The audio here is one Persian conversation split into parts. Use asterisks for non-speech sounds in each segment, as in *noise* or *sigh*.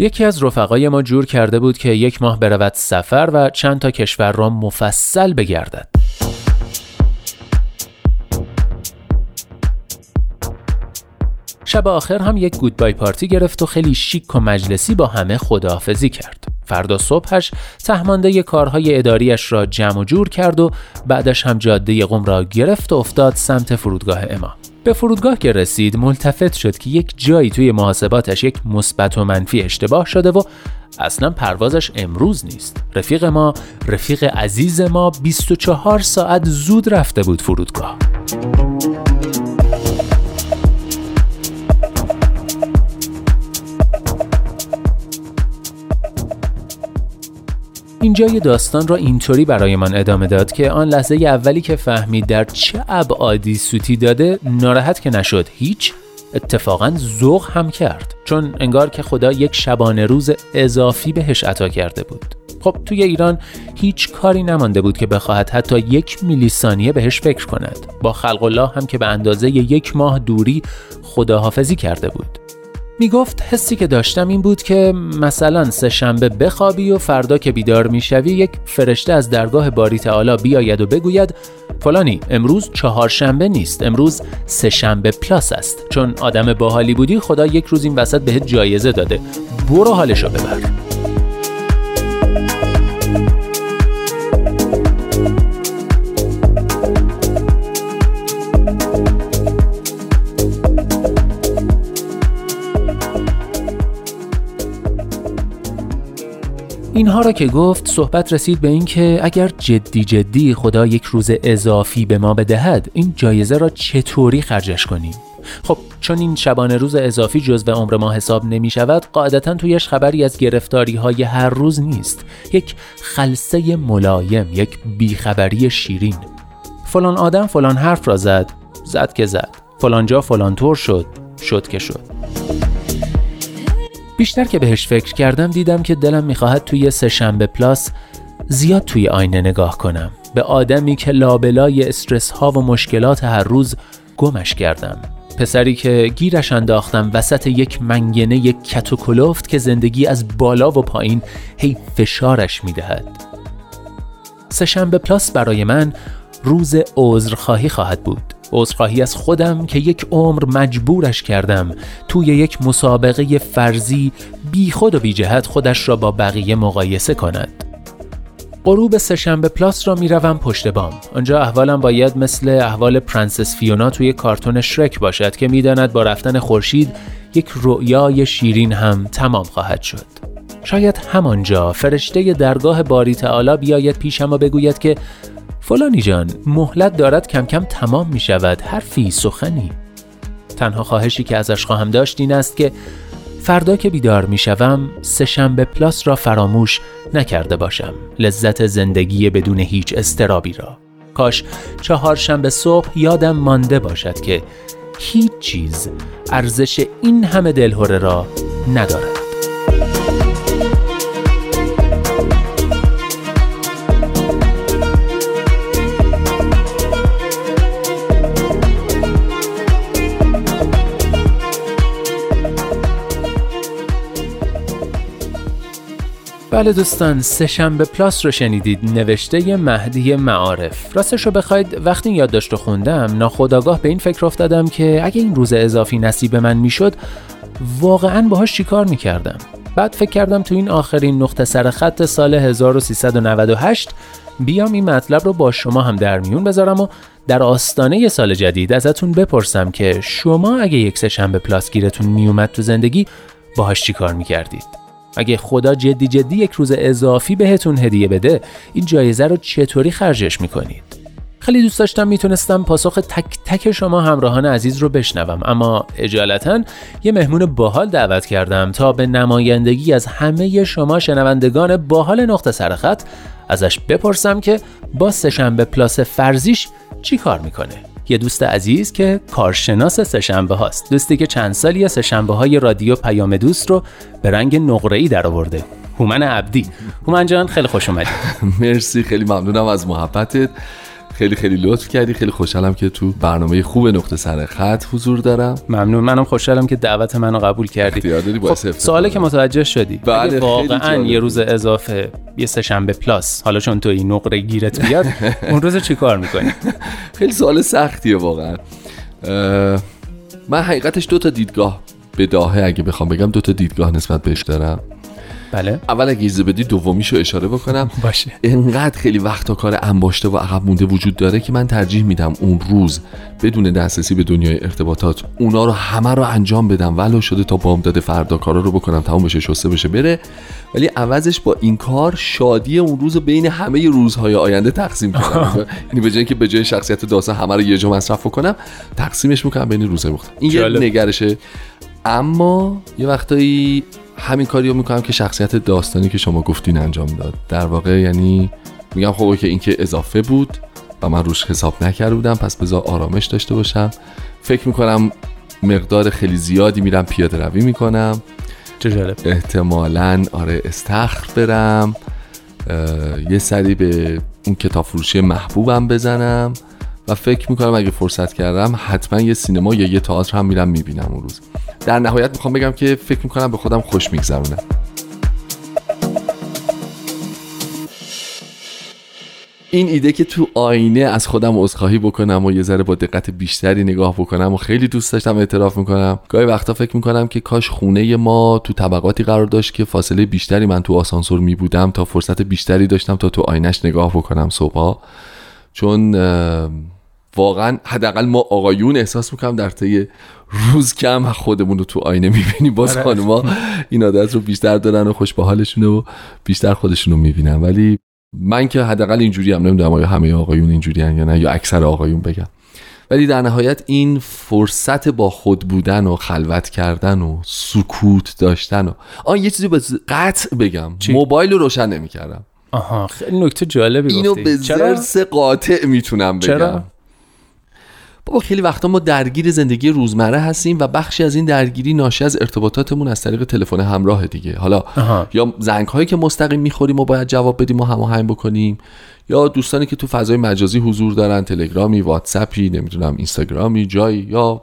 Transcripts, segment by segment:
یکی از رفقای ما جور کرده بود که یک ماه برود سفر و چند تا کشور را مفصل بگردد. شب آخر هم یک گودبای پارتی گرفت و خیلی شیک و مجلسی با همه خداحافظی کرد. فردا صبحش تهمانده کارهای اداریش را جمع و جور کرد و بعدش هم جاده قم را گرفت و افتاد سمت فرودگاه امام. به فرودگاه که رسید ملتفت شد که یک جایی توی محاسباتش یک مثبت و منفی اشتباه شده و اصلا پروازش امروز نیست. رفیق ما رفیق عزیز ما 24 ساعت زود رفته بود فرودگاه. اینجا یه داستان را اینطوری برای من ادامه داد که آن لحظه اولی که فهمید در چه ابعادی سوتی داده ناراحت که نشد. هیچ. اتفاقا ذوق هم کرد. چون انگار که خدا یک شبانه روز اضافی بهش عطا کرده بود. خب توی ایران هیچ کاری نمانده بود که بخواهد حتی یک میلی ثانیه بهش فکر کند. با خلق الله هم که به اندازه یک ماه دوری خداحافظی کرده بود. می گفت حسی که داشتم این بود که مثلا سه شنبه بخوابی و فردا که بیدار می‌شوی یک فرشته از درگاه باری تعالی بیاید و بگوید فلانی امروز چهار شنبه نیست امروز سه شنبه پلاس است. چون آدم باحالی بودی خدا یک روز این وسط بهت جایزه داده. برو حالشو ببر. اینها را که گفت صحبت رسید به اینکه اگر جدی جدی خدا یک روز اضافی به ما بدهد این جایزه را چطوری خرجش کنیم؟ خب چون این شبانه روز اضافی جزو عمر ما حساب نمی شود قاعدتا تویش خبری از گرفتاری های هر روز نیست. یک خلصه ملایم یک بیخبری شیرین. فلان آدم فلان حرف را زد زد که زد. فلان جا فلان طور شد شد که شد. بیشتر که بهش فکر کردم دیدم که دلم می‌خواهد توی سهشنبه پلاس زیاد توی آینه نگاه کنم. به آدمی که لابلای استرس ها و مشکلات هر روز گمش کردم. پسری که گیرش انداختم وسط یک منگنه یک کت که زندگی از بالا و پایین هی فشارش می‌دهد. سهشنبه پلاس برای من روز عذرخواهی خواهد بود. عذرخواهی از خودم که یک عمر مجبورش کردم. توی یک مسابقه فرضی بی خود و بی جهت خودش را با بقیه مقایسه کند. غروب سه‌شنبه پلاس را می‌روم پشت بام. آنجا احوالم باید مثل احوال پرنسس فیونا توی کارتون شرک باشد که می‌داند با رفتن خورشید یک رؤیای شیرین هم تمام خواهد شد. شاید همانجا فرشته درگاه باری تعالی بیاید پیشم و بگوید که فلانی جان مهلتت دارد کم کم تمام می شود حرفی سخنی. تنها خواهشی که ازش خواهم داشت این است که فردا که بیدار می شوم سه شنبه پلاس را فراموش نکرده باشم. لذت زندگی بدون هیچ استرابی را. کاش چهار شنبه صبح یادم مانده باشد که هیچ چیز ارزش این همه دلهوره را ندارد. بله دوستان سهشنبه پلاس رو شنیدید نوشته مهدی معارف. راستش رو بخواید وقتی یادداشت رو خوندم ناخداگاه به این فکر افتادم که اگه این روز اضافی نصیب من می‌شد واقعا باهاش چیکار می‌کردم؟ بعد فکر کردم تو این آخرین نقطه سر خط سال 1398 بیام این مطلب رو با شما هم در میون بذارم و در آستانه سال جدید ازتون بپرسم که شما اگه یک سهشنبه پلاس گیرتون میومد تو زندگی باهاش چیکار می‌کردید؟ اگه خدا جدی جدی یک روز اضافی بهتون هدیه بده این جایزه رو چطوری خرجش می‌کنید؟ خیلی دوست داشتم می‌تونستم پاسخ تک تک شما همراهان عزیز رو بشنوم اما اجالتا یه مهمون باحال دعوت کردم تا به نمایندگی از همه شما شنوندگان باحال نقطه سرخط ازش بپرسم که با سهشنبه پلاس فرزیش چی کار می‌کنه یه دوست عزیز که کارشناس سهشنبه هاست. دوستی که چند سالی سهشنبه های رادیو پیام دوست رو به رنگ نقره‌ای درآورده. هومن عبدی. هومن جان خیلی خوش اومدی. *laughs* مرسی خیلی ممنونم از محبتت. خیلی خیلی لطف کردی. خیلی خوشحالم که تو برنامه خوب نقطه سر خط حضور دارم. ممنون. منم خوشحالم که دعوت منو قبول کردی. خب سوالی که متوجه شدی. بله واقعا یه روز اضافه یه سهشنبه پلاس حالا چون تو این نقره گیرت بیاد *laughs* اون روز چی کار می‌کنی؟ *laughs* خیلی سوال سختیه واقعا. من حقیقتش دو تا دیدگاه به داهه اگه بخوام بگم دو تا دیدگاه نسبت بهش دارم. بله. اول اگه ایزه بدی دومیشو اشاره بکنم. باشه. انقدر خیلی وقتا کار انباشته و عقب مونده وجود داره که من ترجیح میدم اون روز بدون دسترسی به دنیای ارتباطات اونا رو همه رو انجام بدم. ولو شده تا بامداد فردا کارا رو بکنم تموم بشه شسته بشه بره. ولی عوضش با این کار شادی اون روز بین همه روزهای آینده تقسیم کنم *laughs* یعنی به جای که به جای شخصیت داستان همه رو یه جا مصرف کنم تقسیمش می‌کنم بین روزهای مختلف. این یه نگرشه. اما یه وقتایی همین کاری رو می‌کنم که شخصیت داستانی که شما گفتین انجام داد. در واقع یعنی میگم خب که این که اضافه بود و من روش حساب نکرده بودم پس بذار آرامش داشته باشم. فکر می‌کنم مقدار خیلی زیادی میرم پیاده روی می‌کنم. چه احتمالا آره استخر برم. یه سری به اون کتاب فروشی محبوبم بزنم. و فکر می‌کنم اگه فرصت کردم حتما یه سینما یا یه تئاتر هم میرم می‌بینم اون روز. در نهایت می‌خوام بگم که فکر می‌کنم به خودم خوش میگذرونم این ایده که تو آینه از خودم عذرخواهی بکنم و یه ذره با دقت بیشتری نگاه بکنم و خیلی دوست داشتم اعتراف می‌کنم گاهی وقتا فکر می‌کنم که کاش خونه ما تو طبقاتی قرار داشت که فاصله بیشتری من تو آسانسور می بودم تا فرصت بیشتری داشتم تا تو آینش نگاه بکنم صبح چون واقعا حداقل ما آقایون احساس می‌کنم در طی روز کم خودمون رو تو آینه می‌بینیم. باز آره. خانما این عادت رو بیشتر دارن و خوش به حالشونه و بیشتر خودشون رو می‌بینن. ولی من که حداقل اینجوری هم نمی‌دونم آیا همه آقایون اینجوری یا نه یا اکثر آقایون بگم ولی در نهایت این فرصت با خود بودن و خلوت کردن و سکوت داشتن و آن یه چیزی به قطع بگم. موبایل رو روشن نمی‌کردم. آها خیلی نکته جالبی اینو به زرس قاطع می‌تونم بگم. چرا؟ بابا خیلی وقتا ما درگیر زندگی روزمره هستیم و بخشی از این درگیری ناشی از ارتباطاتمون از طریق تلفن همراه دیگه. حالا یا زنگ هایی که مستقیم می‌خوریم و باید جواب بدیم و هماهنگ بکنیم یا دوستانی که تو فضای مجازی حضور دارن تلگرامی واتسپی نمی‌دونم اینستاگرامی جایی یا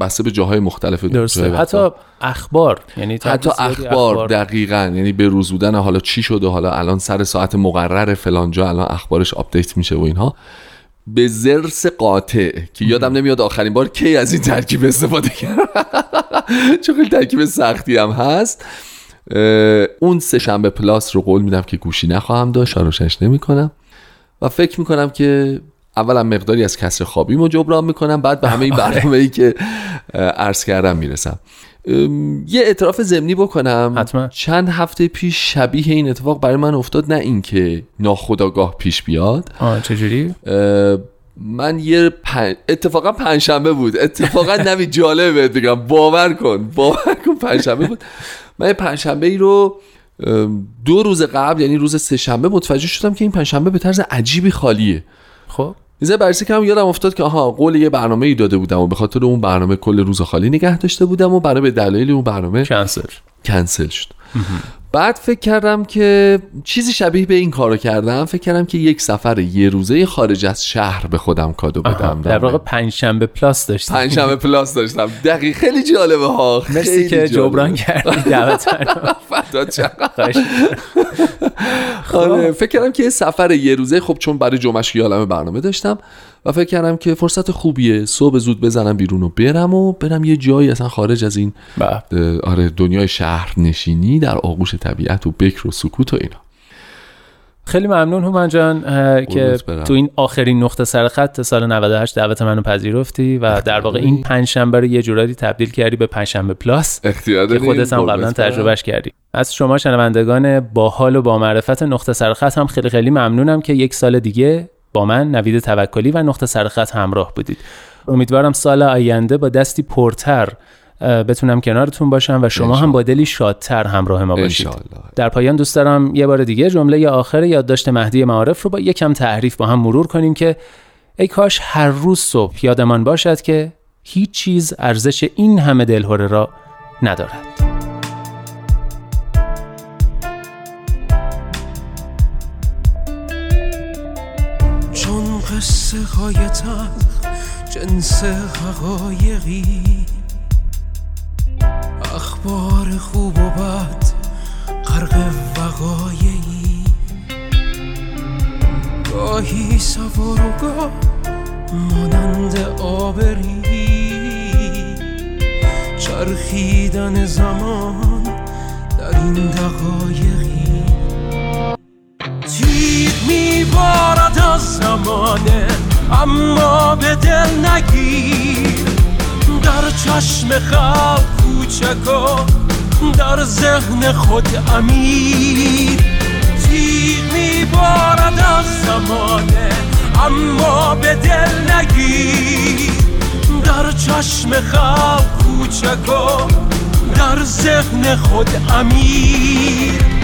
بسته به جاهای مختلف درسته. حتی اخبار یعنی حتی اخبار, اخبار. دقیقا. یعنی به روز بودن حالا چی شده؟ حالا الان سر ساعت مقرر فلان جا الان اخبارش update میشه و اینها. به ضرس قاطع که یادم نمیاد آخرین بار کی از این ترکیب استفاده کردم *laughs* چون خیلی ترکیب سختی هم هست. اون سه شنبه plus رو قول میدم که گوشی نخواهم داشت روشنش نمی کنم و فکر می‌کنم که اولا مقداری از کسر خوابیمو جبران می‌کنم بعد به همه این. *laughs* برنامه ای که عرض کردم می‌رسم. یه اعتراف زمینی بکنم. حتما. چند هفته پیش شبیه این اتفاق برای من افتاد نه اینکه ناخداگاه پیش بیاد. آه چجوری؟ من یه پن... اتفاقا پنجشنبه بود. اتفاقا *laughs* نمی جالبه بگم. باور کن. باور کن پنجشنبه بود. من پنجشنبه ای رو دو روز قبل یعنی روز سه شنبه متوجه شدم که این پنجشنبه به طرز عجیبی خالیه. خب. میزه بررسی کردم یادم افتاد که آها قول یه برنامه ای داده بودم و به خاطر اون برنامه کل روز خالی نگه داشته بودم و برای به دلایل اون برنامه کنسل. کنسل شد. بعد فکر کردم که چیزی شبیه به این کارو کردم. فکر کردم که یک سفر یه روزه خارج از شهر به خودم کادو بدم. در واقع پنجشنبه plus داشتم پنجشنبه plus داشتم. دقیق خیلی جالبه ها. مرسی که جبران کردی دعوت *laughs* آره فکر کردم که سفر یه روزه خب چون برای جمعش یالم برنامه داشتم و فکر کردم که فرصت خوبیه. صبح زود بزنم بیرون و برم و برم یه جایی اصلا خارج از این بله. آره دنیای شهر نشینی در آغوش طبیعت و بکر و سکوت و اینا. خیلی ممنون هومن جان که تو این آخرین نقطه سر خط سال 98 دعوت منو پذیرفتی و در واقع این پنج شنبه رو یه جورایی تبدیل کردی به پنجشنبه پلاس اختیار که خودت هم قبلا تجربهش کردی. از شما شنوندگان با حال و با معرفت نقطه سر خط هم خیلی خیلی ممنونم که یک سال دیگه با من نوید توکلی و نقطه سرخط همراه بودید. امیدوارم سال آینده با دستی پرتر بتونم کنارتون باشم و شما هم با دلی شادتر همراه ما باشید. در پایان دوست دارم یه بار دیگه جمله آخر یادداشت مهدی معارف رو با یکم تعریف با هم مرور کنیم که ای کاش هر روز صبح یادمان باشد که هیچ چیز ارزش این همه دلهوره را ندارد. چون قصه های جنس حقایقی اخبار خوب و بد غرق وقایعی. گاهی سوار و گاه مانند آبری. چرخیدن زمان در این دقایقی. تیر میبارد از زمانه اما به دل نگیر. در چشم خلق کوچک و در ذهن خود امیر تیغ میبارد از زمانه اما به دل نگیر. در چشم خلق کوچک و در ذهن خود امیر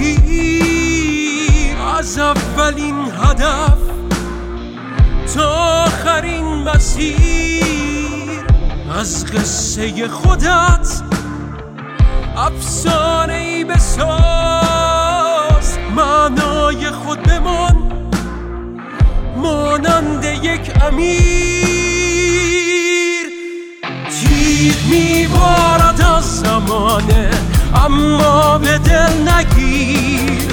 غم مگیر از اولین هدف تا آخرین مسیر. از قصه خودت افسانه ای بساز. معنای خود بمان مانند یک امیر. تیر میبارد از زمانه اما به دل نگیر.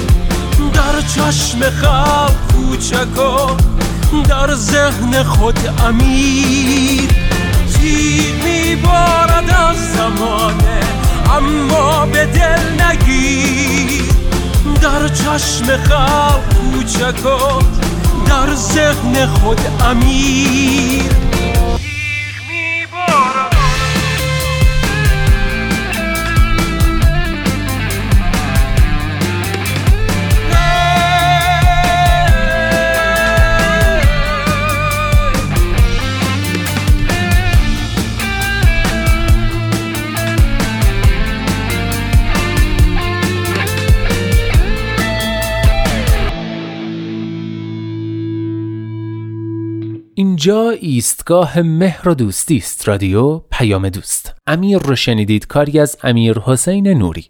در چشم خلق کوچک در ذهن خود امیر. تیر میبارد از زمانه اما به دل نگیر. در چشم خلق کوچک در ذهن خود امیر. اینجا ایستگاه مهر و دوستی است. رادیو پیام دوست. امیر رو شنیدید. کاری از امیر حسین نوری.